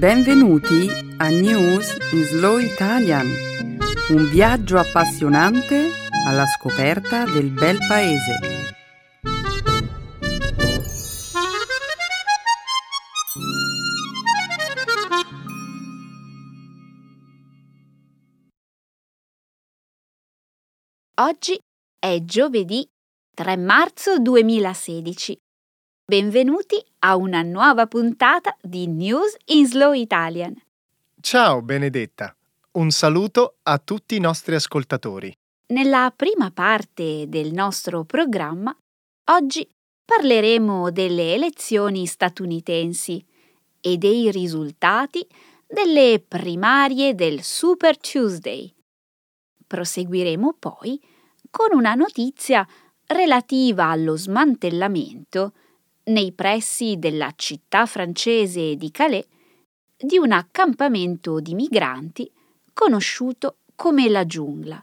Benvenuti a News in Slow Italian, un viaggio appassionante alla scoperta del bel paese. Oggi è giovedì 3 marzo 2016. Benvenuti a una nuova puntata di News in Slow Italian. Ciao Benedetta, un saluto a tutti i nostri ascoltatori. Nella prima parte del nostro programma, oggi parleremo delle elezioni statunitensi e dei risultati delle primarie del Super Tuesday. Proseguiremo poi con una notizia relativa allo smantellamento nei pressi della città francese di Calais di un accampamento di migranti conosciuto come la giungla.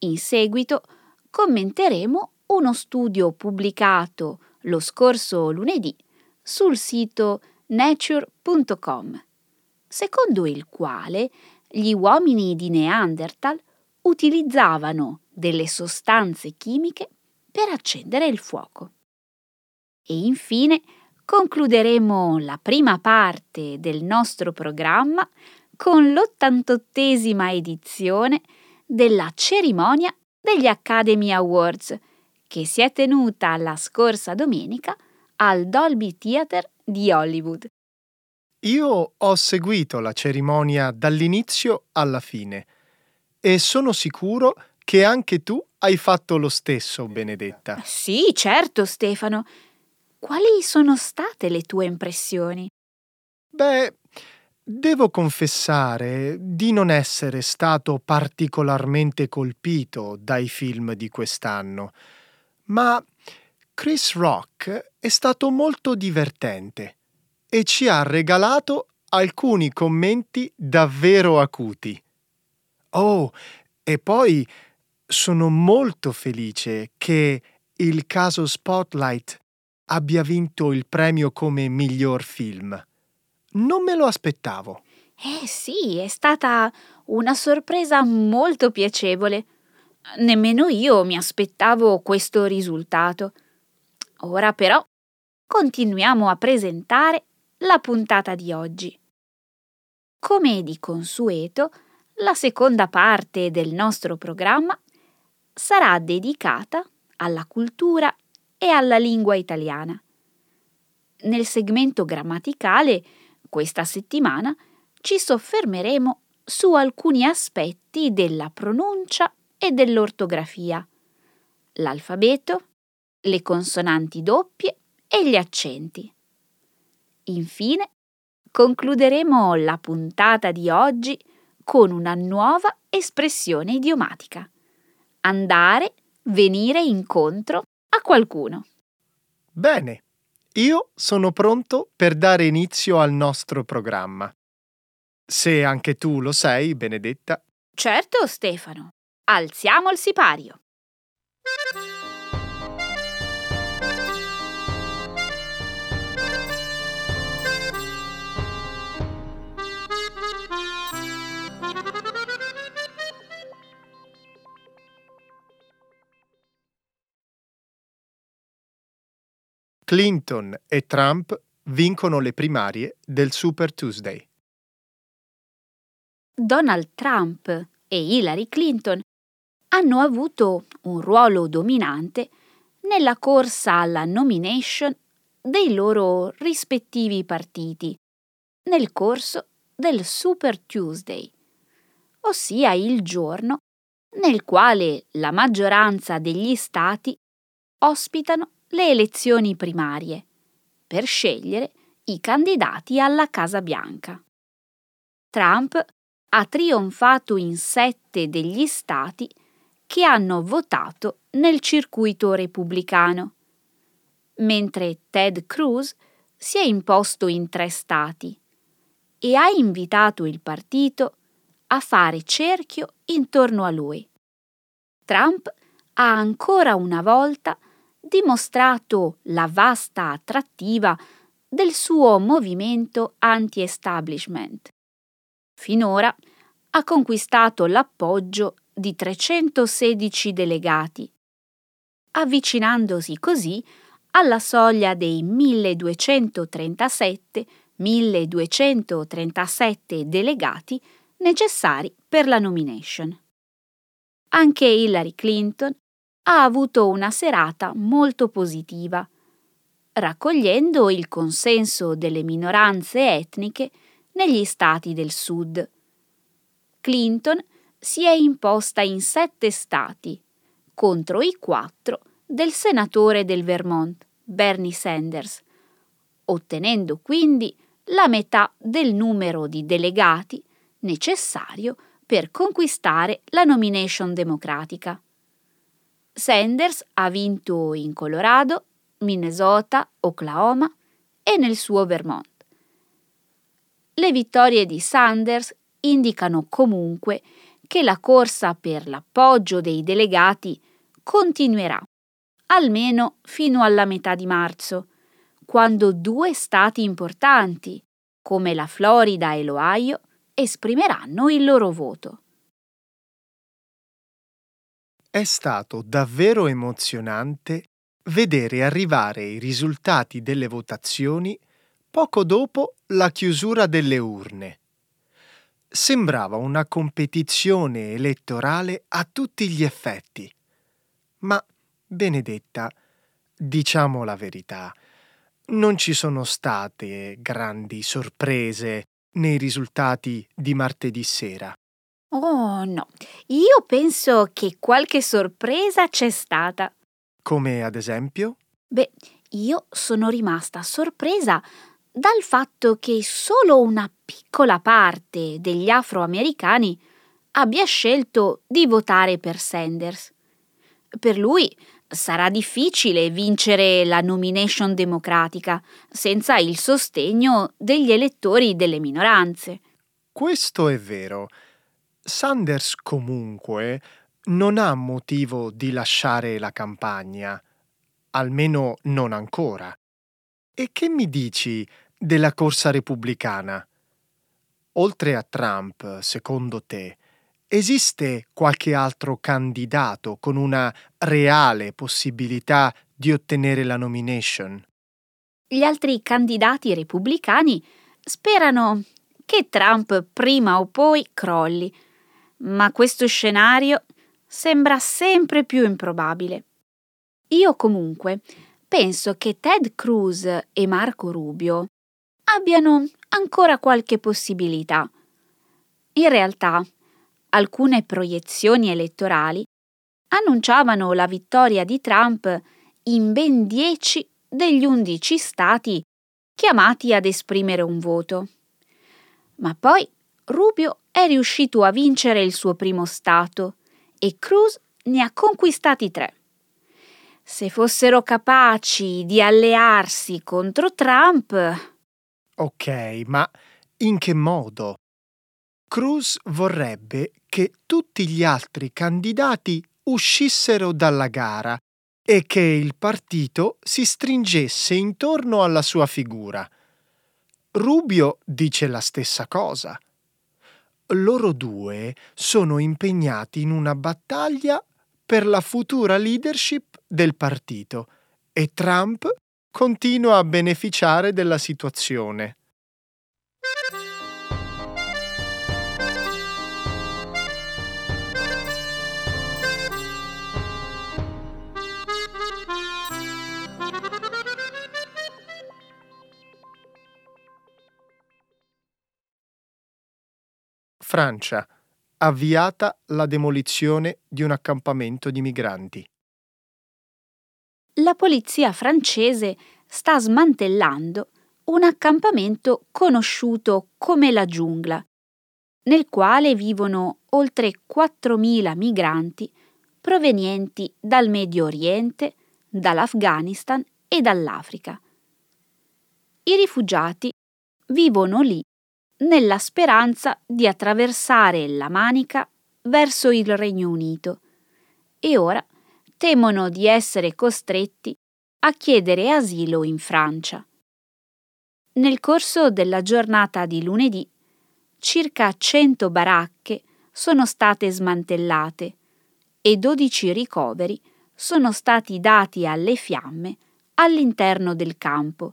In seguito commenteremo uno studio pubblicato lo scorso lunedì sul sito nature.com, secondo il quale gli uomini di Neanderthal utilizzavano delle sostanze chimiche per accendere il fuoco. E infine concluderemo la prima parte del nostro programma con l'88esima edizione della cerimonia degli Academy Awards che si è tenuta la scorsa domenica al Dolby Theatre di Hollywood. Io ho seguito la cerimonia dall'inizio alla fine e sono sicuro che anche tu hai fatto lo stesso, Benedetta. Sì, certo, Stefano. Quali sono state le tue impressioni? Beh, devo confessare di non essere stato particolarmente colpito dai film di quest'anno, ma Chris Rock è stato molto divertente e ci ha regalato alcuni commenti davvero acuti. Oh, e poi sono molto felice che il caso Spotlight abbia vinto il premio come miglior film. Non me lo aspettavo. Eh sì, è stata una sorpresa molto piacevole. Nemmeno io mi aspettavo questo risultato. Ora però continuiamo a presentare la puntata di oggi. Come di consueto, la seconda parte del nostro programma sarà dedicata alla cultura e alla lingua italiana. Nel segmento grammaticale, questa settimana, ci soffermeremo su alcuni aspetti della pronuncia e dell'ortografia, l'alfabeto, le consonanti doppie e gli accenti. Infine, concluderemo la puntata di oggi con una nuova espressione idiomatica. Andare, venire incontro a qualcuno. Bene, io sono pronto per dare inizio al nostro programma. Se anche tu lo sei, Benedetta. Certo, Stefano. Alziamo il sipario. Clinton e Trump vincono le primarie del Super Tuesday. Donald Trump e Hillary Clinton hanno avuto un ruolo dominante nella corsa alla nomination dei loro rispettivi partiti nel corso del Super Tuesday, ossia il giorno nel quale la maggioranza degli stati ospitano le elezioni primarie per scegliere i candidati alla Casa Bianca. Trump ha trionfato in sette degli stati che hanno votato nel circuito repubblicano, mentre Ted Cruz si è imposto in tre stati e ha invitato il partito a fare cerchio intorno a lui. Trump ha ancora una volta dimostrato la vasta attrattiva del suo movimento anti-establishment. Finora ha conquistato l'appoggio di 316 delegati, avvicinandosi così alla soglia dei 1237-1237 delegati necessari per la nomination. Anche Hillary Clinton ha avuto una serata molto positiva, raccogliendo il consenso delle minoranze etniche negli stati del Sud. Clinton si è imposta in sette stati contro i quattro del senatore del Vermont, Bernie Sanders, ottenendo quindi la metà del numero di delegati necessario per conquistare la nomination democratica. Sanders ha vinto in Colorado, Minnesota, Oklahoma e nel suo Vermont. Le vittorie di Sanders indicano comunque che la corsa per l'appoggio dei delegati continuerà, almeno fino alla metà di marzo, quando due stati importanti, come la Florida e l'Ohio, esprimeranno il loro voto. È stato davvero emozionante vedere arrivare i risultati delle votazioni poco dopo la chiusura delle urne. Sembrava una competizione elettorale a tutti gli effetti. Ma, Benedetta, diciamo la verità, non ci sono state grandi sorprese nei risultati di martedì sera. Oh no, io penso che qualche sorpresa c'è stata. Come ad esempio? Beh, io sono rimasta sorpresa dal fatto che solo una piccola parte degli afroamericani abbia scelto di votare per Sanders. Per lui sarà difficile vincere la nomination democratica senza il sostegno degli elettori delle minoranze. Questo è vero. Sanders comunque non ha motivo di lasciare la campagna, almeno non ancora. E che mi dici della corsa repubblicana? Oltre a Trump, secondo te, Esiste qualche altro candidato con una reale possibilità di ottenere la nomination? Gli altri candidati repubblicani sperano che Trump prima o poi crolli, ma questo scenario sembra sempre più improbabile. Io comunque penso che Ted Cruz e Marco Rubio abbiano ancora qualche possibilità. In realtà, alcune proiezioni elettorali annunciavano la vittoria di Trump in ben 10 degli 11 stati chiamati ad esprimere un voto. Ma poi Rubio è riuscito a vincere il suo primo stato e Cruz ne ha conquistati tre. Se fossero capaci di allearsi contro Trump. Ok, ma in che modo? Cruz vorrebbe che tutti gli altri candidati uscissero dalla gara e che il partito si stringesse intorno alla sua figura. Rubio dice la stessa cosa. Loro due sono impegnati in una battaglia per la futura leadership del partito e Trump continua a beneficiare della situazione. Francia. Avviata la demolizione di un accampamento di migranti. La polizia francese sta smantellando un accampamento conosciuto come la giungla, nel quale vivono oltre 4.000 migranti provenienti dal Medio Oriente, dall'Afghanistan e dall'Africa. I rifugiati vivono lì nella speranza di attraversare la Manica verso il Regno Unito e ora temono di essere costretti a chiedere asilo in Francia. Nel corso della giornata di lunedì, circa 100 baracche sono state smantellate e 12 ricoveri sono stati dati alle fiamme all'interno del campo,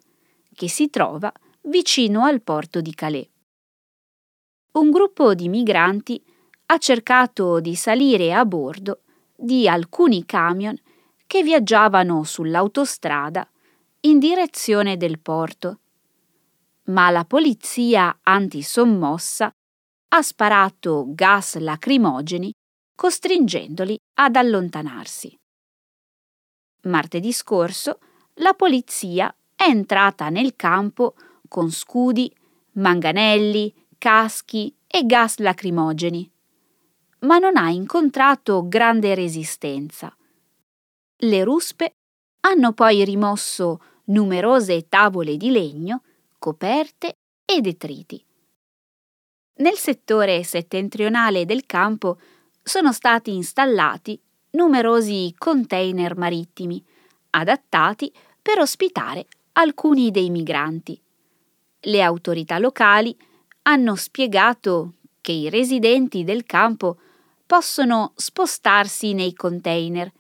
che si trova vicino al porto di Calais. Un gruppo di migranti ha cercato di salire a bordo di alcuni camion che viaggiavano sull'autostrada in direzione del porto. Ma la polizia antisommossa ha sparato gas lacrimogeni costringendoli ad allontanarsi. Martedì scorso la polizia è entrata nel campo con scudi, manganelli, caschi e gas lacrimogeni, ma non ha incontrato grande resistenza. Le ruspe hanno poi rimosso numerose tavole di legno, coperte e detriti. Nel settore settentrionale del campo sono stati installati numerosi container marittimi, adattati per ospitare alcuni dei migranti. Le autorità locali hanno spiegato che i residenti del campo possono spostarsi nei container,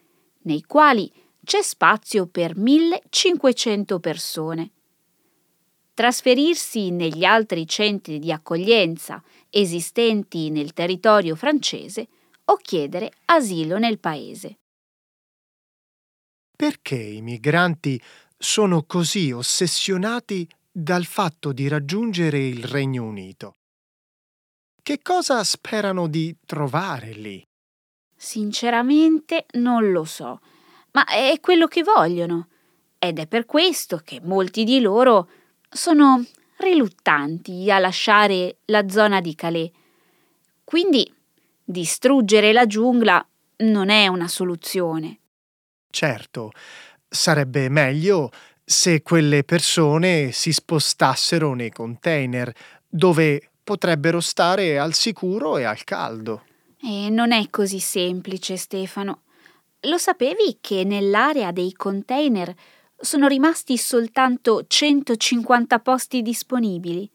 nei quali c'è spazio per 1500 persone. Trasferirsi negli altri centri di accoglienza esistenti nel territorio francese o chiedere asilo nel paese. Perché i migranti sono così ossessionati dal fatto di raggiungere il Regno Unito? Che cosa sperano di trovare lì? Sinceramente non lo so, ma è quello che vogliono. Ed è per questo che molti di loro sono riluttanti a lasciare la zona di Calais. Quindi distruggere la giungla non è una soluzione. Certo, sarebbe meglio se quelle persone si spostassero nei container, dove potrebbero stare al sicuro e al caldo. E non è così semplice, Stefano. Lo sapevi che nell'area dei container sono rimasti soltanto 150 posti disponibili?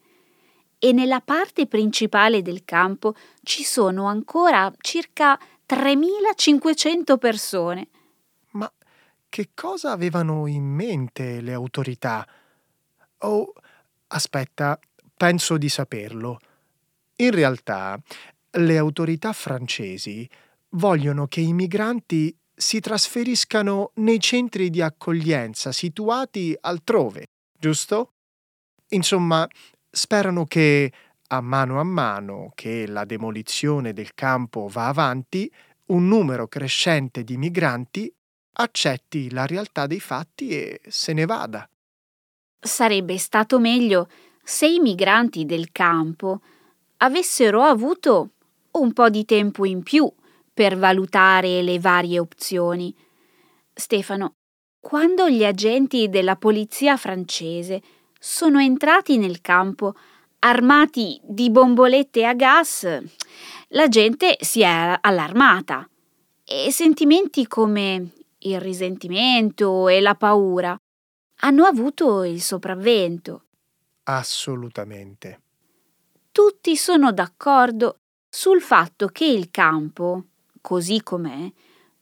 E nella parte principale del campo ci sono ancora circa 3500 persone. Che cosa avevano in mente le autorità? Oh, aspetta, penso di saperlo. In realtà, le autorità francesi vogliono che i migranti si trasferiscano nei centri di accoglienza situati altrove, giusto? Insomma, sperano che, a mano a mano che la demolizione del campo va avanti, un numero crescente di migranti accetti la realtà dei fatti e se ne vada. Sarebbe stato meglio se i migranti del campo avessero avuto un po' di tempo in più per valutare le varie opzioni. Stefano, quando gli agenti della polizia francese sono entrati nel campo armati di bombolette a gas, la gente si è allarmata e sentimenti come il risentimento e la paura hanno avuto il sopravvento. Assolutamente. Tutti sono d'accordo sul fatto che il campo, così com'è,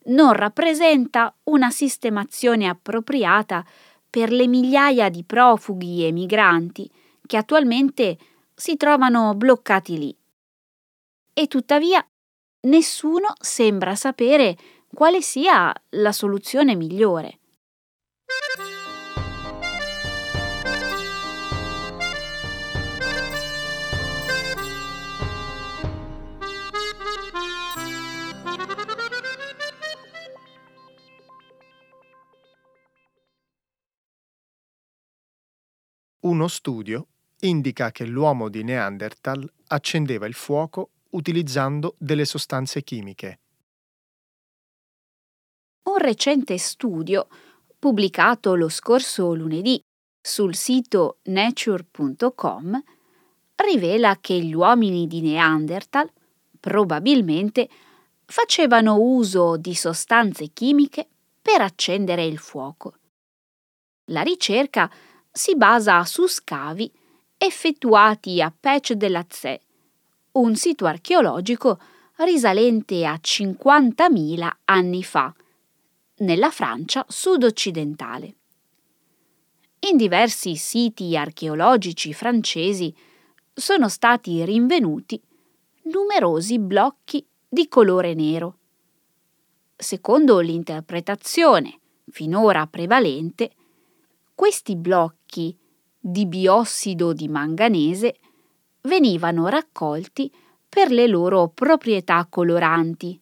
non rappresenta una sistemazione appropriata per le migliaia di profughi e migranti che attualmente si trovano bloccati lì. E tuttavia nessuno sembra sapere quale sia la soluzione migliore. Uno studio indica che l'uomo di Neanderthal accendeva il fuoco utilizzando delle sostanze chimiche. Un recente studio, pubblicato lo scorso lunedì sul sito nature.com, rivela che gli uomini di Neanderthal probabilmente facevano uso di sostanze chimiche per accendere il fuoco. La ricerca si basa su scavi effettuati a Pech de la Tse, un sito archeologico risalente a 50.000 anni fa, nella Francia sud-occidentale. In diversi siti archeologici francesi sono stati rinvenuti numerosi blocchi di colore nero. Secondo l'interpretazione finora prevalente, questi blocchi di biossido di manganese venivano raccolti per le loro proprietà coloranti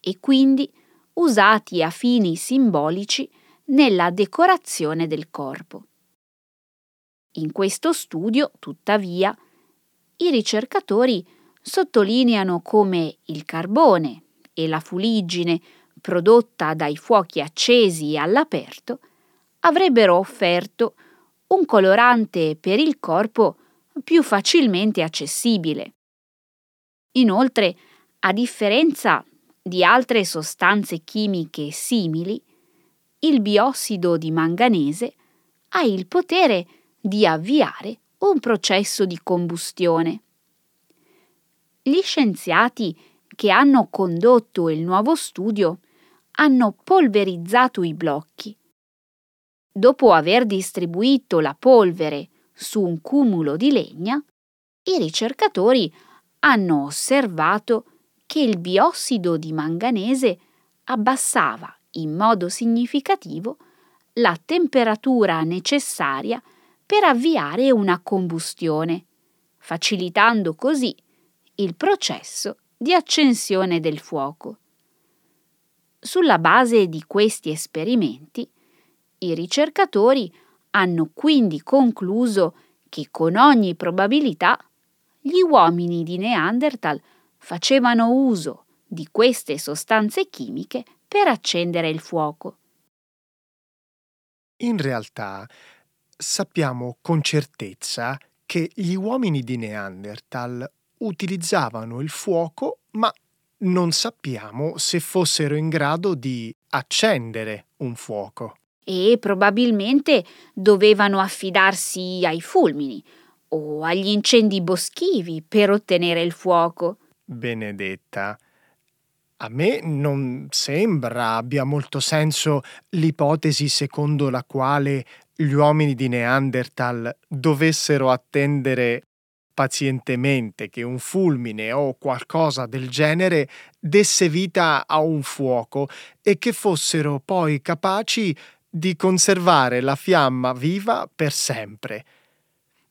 e quindi usati a fini simbolici nella decorazione del corpo. In questo studio, tuttavia, i ricercatori sottolineano come il carbone e la fuliggine prodotta dai fuochi accesi all'aperto avrebbero offerto un colorante per il corpo più facilmente accessibile. Inoltre, a differenza di altre sostanze chimiche simili, il biossido di manganese ha il potere di avviare un processo di combustione. Gli scienziati che hanno condotto il nuovo studio hanno polverizzato i blocchi. Dopo aver distribuito la polvere su un cumulo di legna, i ricercatori hanno osservato che il biossido di manganese abbassava in modo significativo la temperatura necessaria per avviare una combustione, facilitando così il processo di accensione del fuoco. Sulla base di questi esperimenti, i ricercatori hanno quindi concluso che con ogni probabilità gli uomini di Neanderthal facevano uso di queste sostanze chimiche per accendere il fuoco. In realtà sappiamo con certezza che gli uomini di Neanderthal utilizzavano il fuoco, ma non sappiamo se fossero in grado di accendere un fuoco. E probabilmente dovevano affidarsi ai fulmini o agli incendi boschivi per ottenere il fuoco. Benedetta, a me non sembra abbia molto senso l'ipotesi secondo la quale gli uomini di Neanderthal dovessero attendere pazientemente che un fulmine o qualcosa del genere desse vita a un fuoco e che fossero poi capaci di conservare la fiamma viva per sempre.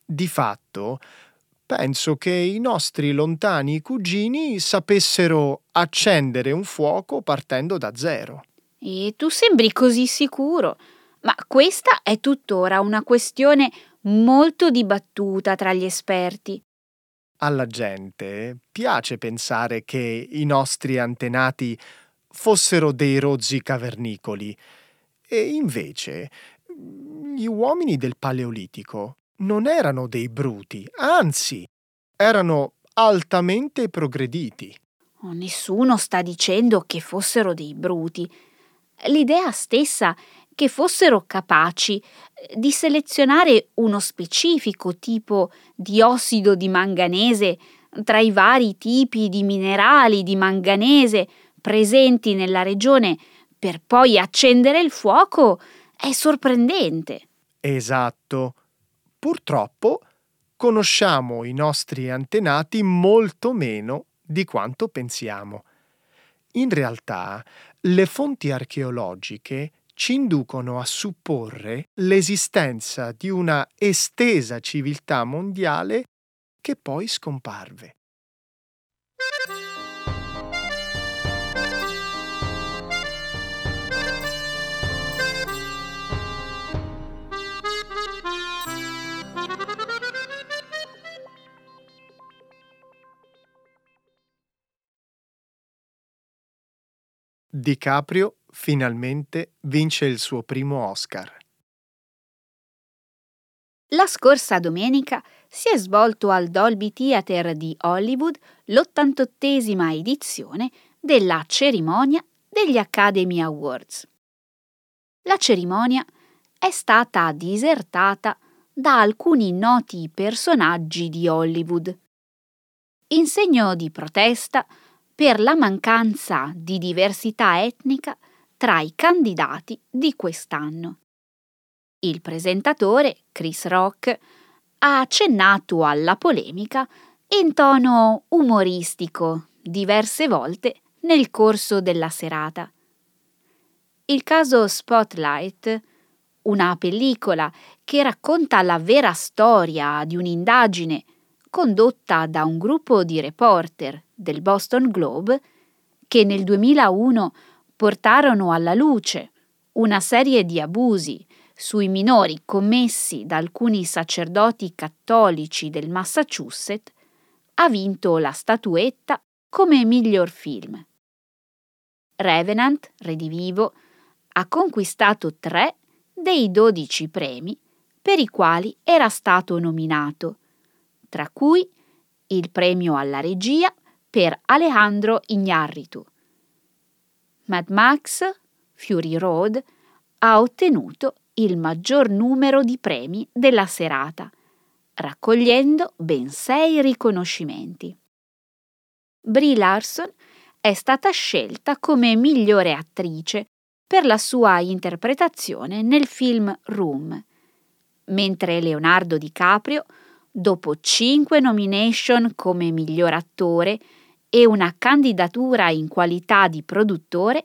Di fatto, penso che i nostri lontani cugini sapessero accendere un fuoco partendo da zero. E tu sembri così sicuro. Ma questa è tuttora una questione molto dibattuta tra gli esperti. Alla gente piace pensare che i nostri antenati fossero dei rozzi cavernicoli e invece gli uomini del Paleolitico non erano dei bruti, anzi, erano altamente progrediti. Oh, nessuno sta dicendo che fossero dei bruti. L'idea stessa che fossero capaci eh, di selezionare uno specifico tipo di ossido di manganese tra i vari tipi di minerali di manganese presenti nella regione per poi accendere il fuoco è sorprendente. Esatto. Purtroppo conosciamo i nostri antenati molto meno di quanto pensiamo. In realtà, le fonti archeologiche ci inducono a supporre l'esistenza di una estesa civiltà mondiale che poi scomparve. DiCaprio finalmente vince il suo primo Oscar. La scorsa domenica si è svolto al Dolby Theatre di Hollywood l'88esima edizione della cerimonia degli Academy Awards. La cerimonia è stata disertata da alcuni noti personaggi di Hollywood. In segno di protesta per la mancanza di diversità etnica tra i candidati di quest'anno. Il presentatore, Chris Rock, ha accennato alla polemica in tono umoristico diverse volte nel corso della serata. Il caso Spotlight, una pellicola che racconta la vera storia di un'indagine condotta da un gruppo di reporter del Boston Globe che nel 2001 portarono alla luce una serie di abusi sui minori commessi da alcuni sacerdoti cattolici del Massachusetts, ha vinto la statuetta come miglior film. Revenant, Redivivo, ha conquistato tre dei dodici premi per i quali era stato nominato, tra cui il premio alla regia per Alejandro Ignarritu. Mad Max, Fury Road, ha ottenuto il maggior numero di premi della serata, raccogliendo ben sei riconoscimenti. Brie Larson è stata scelta come migliore attrice per la sua interpretazione nel film Room, mentre Leonardo DiCaprio, dopo cinque nomination come miglior attore e una candidatura in qualità di produttore,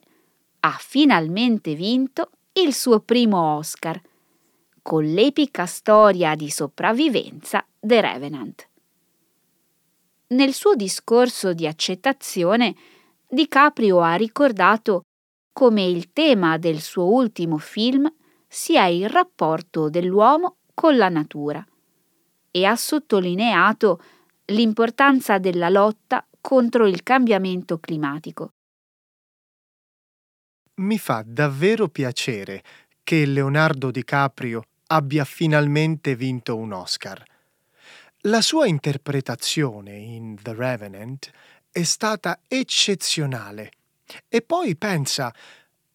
ha finalmente vinto il suo primo Oscar, con l'epica storia di sopravvivenza The Revenant. Nel suo discorso di accettazione, DiCaprio ha ricordato come il tema del suo ultimo film sia il rapporto dell'uomo con la natura e ha sottolineato l'importanza della lotta contro il cambiamento climatico. Mi fa davvero piacere che Leonardo DiCaprio abbia finalmente vinto un Oscar. La sua interpretazione in The Revenant è stata eccezionale. E poi pensa,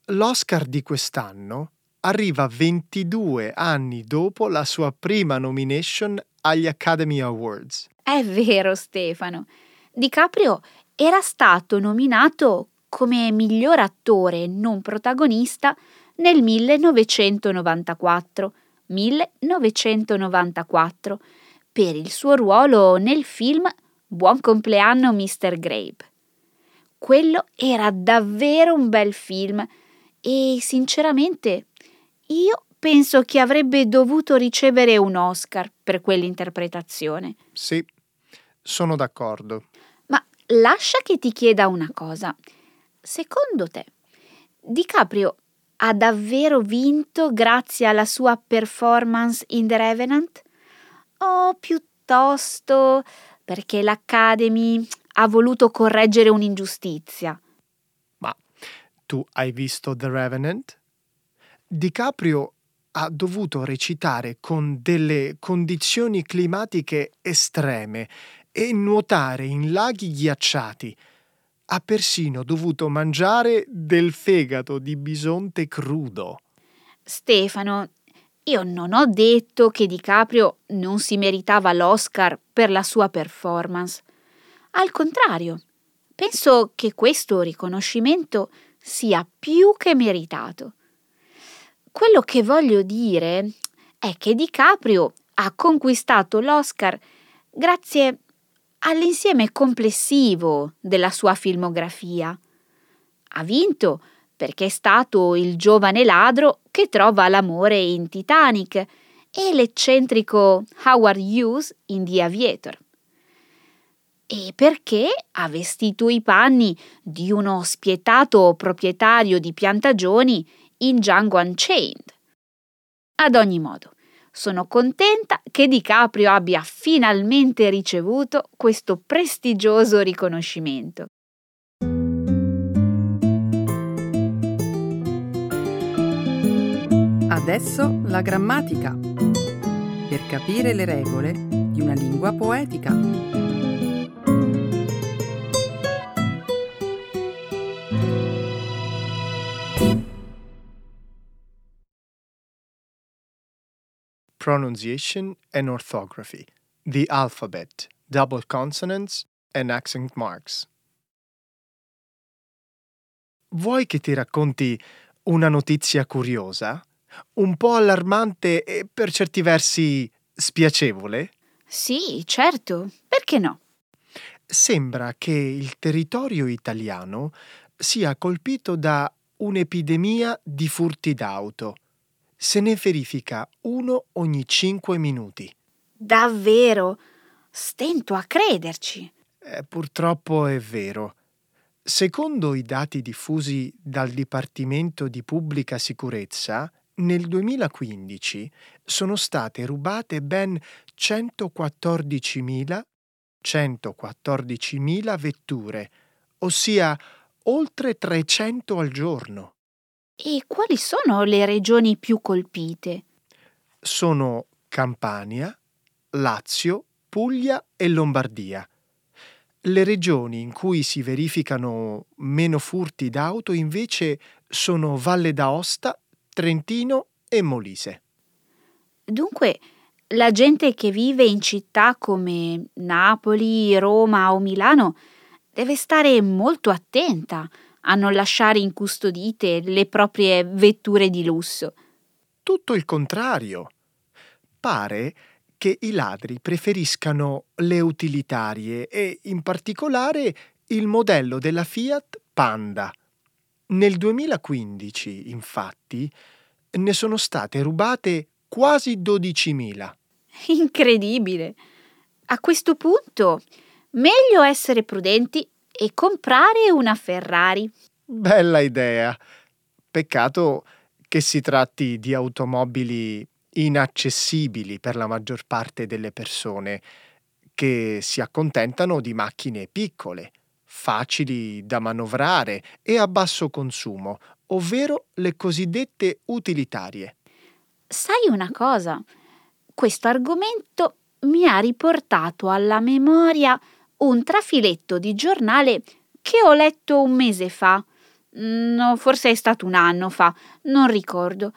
l'Oscar di quest'anno arriva 22 anni dopo la sua prima nomination agli Academy Awards. È vero, Stefano. DiCaprio era stato nominato come miglior attore non protagonista nel 1994, 1994 per il suo ruolo nel film Buon compleanno Mr. Grape. Quello era davvero un bel film e sinceramente io penso che avrebbe dovuto ricevere un Oscar per quell'interpretazione. Sì, sono d'accordo. Ma lascia che ti chieda una cosa. Secondo te, DiCaprio ha davvero vinto grazie alla sua performance in The Revenant? O piuttosto perché l'Academy ha voluto correggere un'ingiustizia? Ma tu hai visto The Revenant? DiCaprio ha dovuto recitare con delle condizioni climatiche estreme e nuotare in laghi ghiacciati ha persino dovuto mangiare del fegato di bisonte crudo. Stefano, io non ho detto che DiCaprio non si meritava l'Oscar per la sua performance. Al contrario, penso che questo riconoscimento sia più che meritato. Quello che voglio dire è che DiCaprio ha conquistato l'Oscar grazie all'insieme complessivo della sua filmografia. Ha vinto perché è stato il giovane ladro che trova l'amore in Titanic e l'eccentrico Howard Hughes in The Aviator. E perché ha vestito i panni di uno spietato proprietario di piantagioni in Django Unchained. Ad ogni modo, sono contenta che DiCaprio abbia finalmente ricevuto questo prestigioso riconoscimento. Adesso la grammatica. Per capire le regole di una lingua poetica. Pronunciation and orthography, the alphabet, double consonants and accent marks. Vuoi che ti racconti una notizia curiosa? Un po' allarmante e per certi versi spiacevole? Sì, certo, perché no? Sembra che il territorio italiano sia colpito da un'epidemia di furti d'auto. Se ne verifica uno ogni cinque minuti. Davvero? Stento a crederci. Eh, purtroppo è vero. Secondo i dati diffusi dal Dipartimento di Pubblica Sicurezza, nel 2015 sono state rubate ben 114.000 114.000 vetture, ossia oltre 300 al giorno. E quali sono le regioni più colpite? Sono Campania, Lazio, Puglia e Lombardia. Le regioni in cui si verificano meno furti d'auto invece sono Valle d'Aosta, Trentino e Molise. Dunque, la gente che vive in città come Napoli, Roma o Milano deve stare molto attenta a non lasciare incustodite le proprie vetture di lusso. Tutto il contrario. Pare che i ladri preferiscano le utilitarie e in particolare il modello della Fiat Panda. Nel 2015, infatti, ne sono state rubate quasi 12.000. Incredibile. A questo punto, meglio essere prudenti e comprare una Ferrari. Bella idea. Peccato che si tratti di automobili inaccessibili per la maggior parte delle persone, che si accontentano di macchine piccole, facili da manovrare e a basso consumo, ovvero le cosiddette utilitarie. Sai una cosa? Questo argomento mi ha riportato alla memoria un trafiletto di giornale che ho letto un mese fa. No, forse è stato un anno fa, non ricordo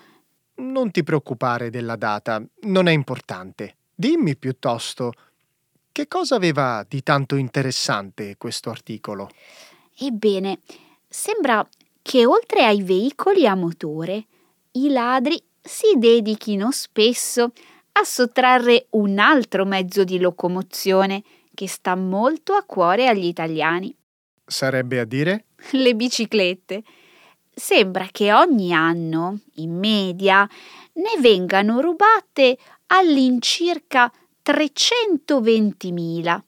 non ti preoccupare della data, non è importante. Dimmi piuttosto, che cosa aveva di tanto interessante questo articolo? Ebbene, sembra che oltre ai veicoli a motore, i ladri si dedichino spesso a sottrarre un altro mezzo di locomozione che sta molto a cuore agli italiani. Sarebbe a dire? Le biciclette sembra che ogni anno, in media, ne vengano rubate all'incirca 320.000.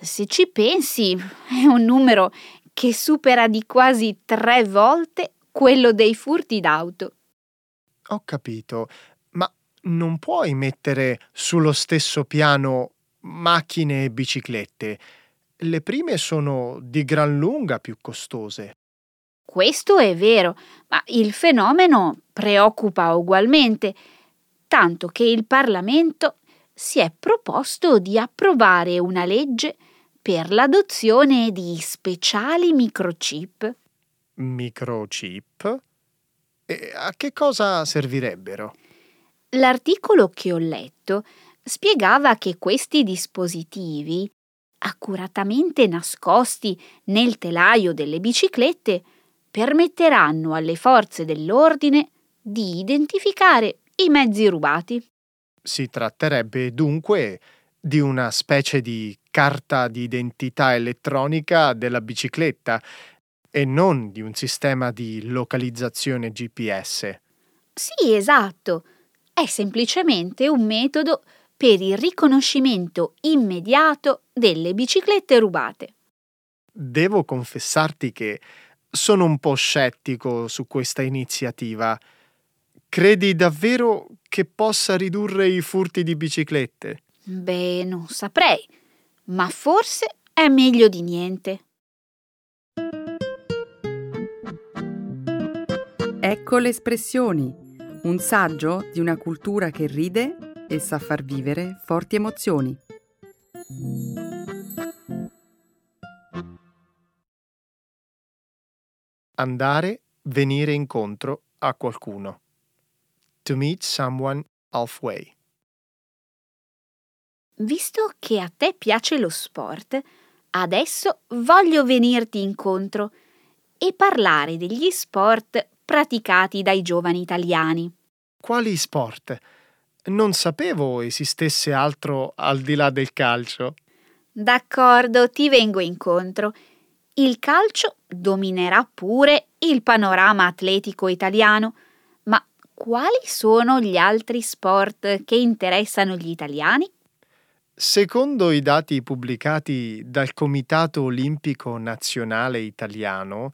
Se ci pensi, è un numero che supera di quasi tre volte quello dei furti d'auto. Ho capito, ma non puoi mettere sullo stesso piano macchine e biciclette. Le prime sono di gran lunga più costose. Questo è vero, ma il fenomeno preoccupa ugualmente, tanto che il Parlamento si è proposto di approvare una legge per l'adozione di speciali microchip. Microchip? E a che cosa servirebbero? L'articolo che ho letto spiegava che questi dispositivi, accuratamente nascosti nel telaio delle biciclette, permetteranno alle forze dell'ordine di identificare i mezzi rubati. Si tratterebbe dunque di una specie di carta di identità elettronica della bicicletta e non di un sistema di localizzazione GPS. Sì, esatto. È semplicemente un metodo per il riconoscimento immediato delle biciclette rubate. Devo confessarti che sono un po' scettico su questa iniziativa. Credi davvero che possa ridurre i furti di biciclette? Beh, non saprei, ma forse è meglio di niente. Ecco le espressioni, un saggio di una cultura che ride e sa far vivere forti emozioni. Andare, venire incontro a qualcuno. To meet someone halfway. Visto che a te piace lo sport, adesso voglio venirti incontro e parlare degli sport praticati dai giovani italiani. Quali sport? Non sapevo esistesse altro al di là del calcio. D'accordo, ti vengo incontro. Il calcio dominerà pure il panorama atletico italiano, ma quali sono gli altri sport che interessano gli italiani? Secondo i dati pubblicati dal Comitato Olimpico Nazionale Italiano,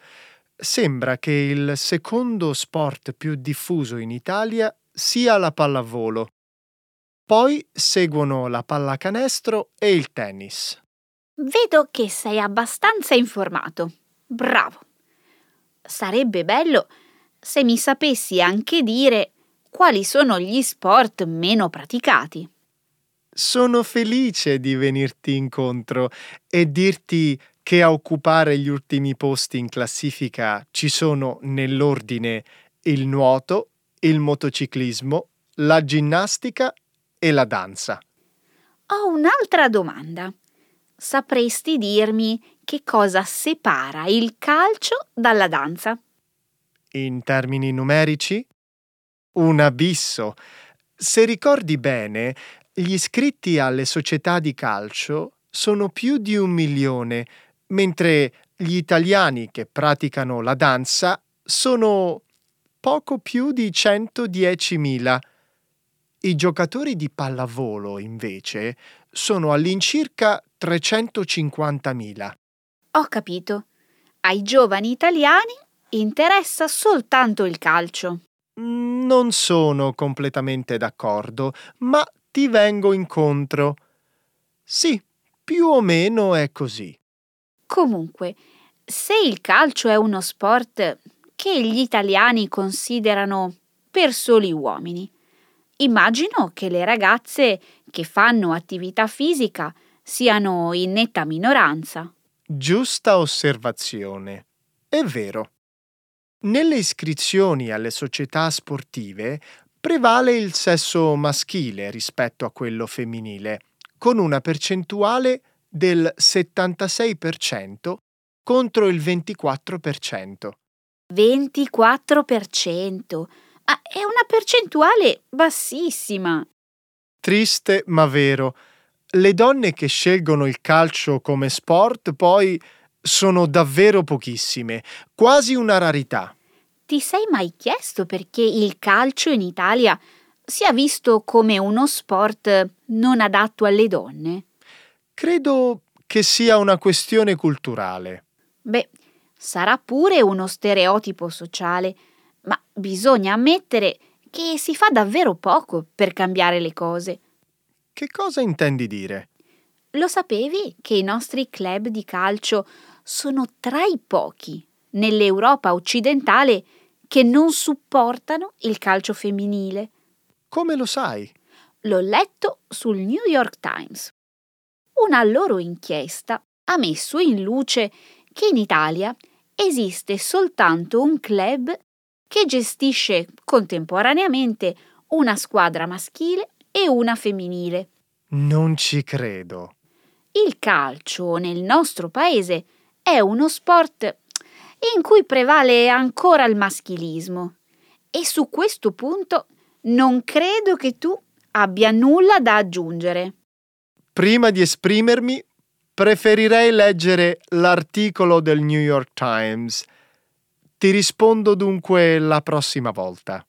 sembra che il secondo sport più diffuso in Italia sia la pallavolo. Poi seguono la pallacanestro e il tennis. Vedo che sei abbastanza informato. Bravo. Sarebbe bello se mi sapessi anche dire quali sono gli sport meno praticati. Sono felice di venirti incontro e dirti che a occupare gli ultimi posti in classifica ci sono nell'ordine il nuoto, il motociclismo, la ginnastica e la danza. Ho un'altra domanda. Sapresti dirmi che cosa separa il calcio dalla danza? In termini numerici? Un abisso. Se ricordi bene, gli iscritti alle società di calcio sono più di un milione, mentre gli italiani che praticano la danza sono poco più di 110.000. I giocatori di pallavolo, invece, sono all'incirca 350.000. Ho capito. Ai giovani italiani interessa soltanto il calcio. Non sono completamente d'accordo, ma ti vengo incontro. Sì, più o meno è così. Comunque, se il calcio è uno sport che gli italiani considerano per soli uomini, immagino che le ragazze che fanno attività fisica siano in netta minoranza. Giusta osservazione. È vero. Nelle iscrizioni alle società sportive prevale il sesso maschile rispetto a quello femminile, con una percentuale del 76% contro il 24%. 24%? Ah, è una percentuale bassissima. Triste ma vero. Le donne che scelgono il calcio come sport poi sono davvero pochissime, quasi una rarità. Ti sei mai chiesto perché il calcio in Italia sia visto come uno sport non adatto alle donne? Credo che sia una questione culturale. Beh, sarà pure uno stereotipo sociale, ma bisogna ammettere che si fa davvero poco per cambiare le cose. Che cosa intendi dire? Lo sapevi che i nostri club di calcio sono tra i pochi nell'Europa occidentale che non supportano il calcio femminile. Come lo sai? L'ho letto sul New York Times. Una loro inchiesta ha messo in luce che in Italia esiste soltanto un club che gestisce contemporaneamente una squadra maschile e una femminile. Non ci credo. Il calcio nel nostro paese è uno sport in cui prevale ancora il maschilismo. E su questo punto non credo che tu abbia nulla da aggiungere. Prima di esprimermi, preferirei leggere l'articolo del New York Times. Ti rispondo dunque la prossima volta.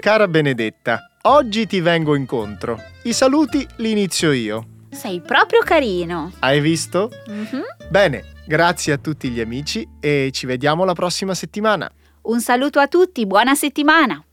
Cara Benedetta, oggi ti vengo incontro. I saluti li inizio io. Sei proprio carino. Hai visto? Mhm. Bene, grazie a tutti gli amici e ci vediamo la prossima settimana. Un saluto a tutti, buona settimana.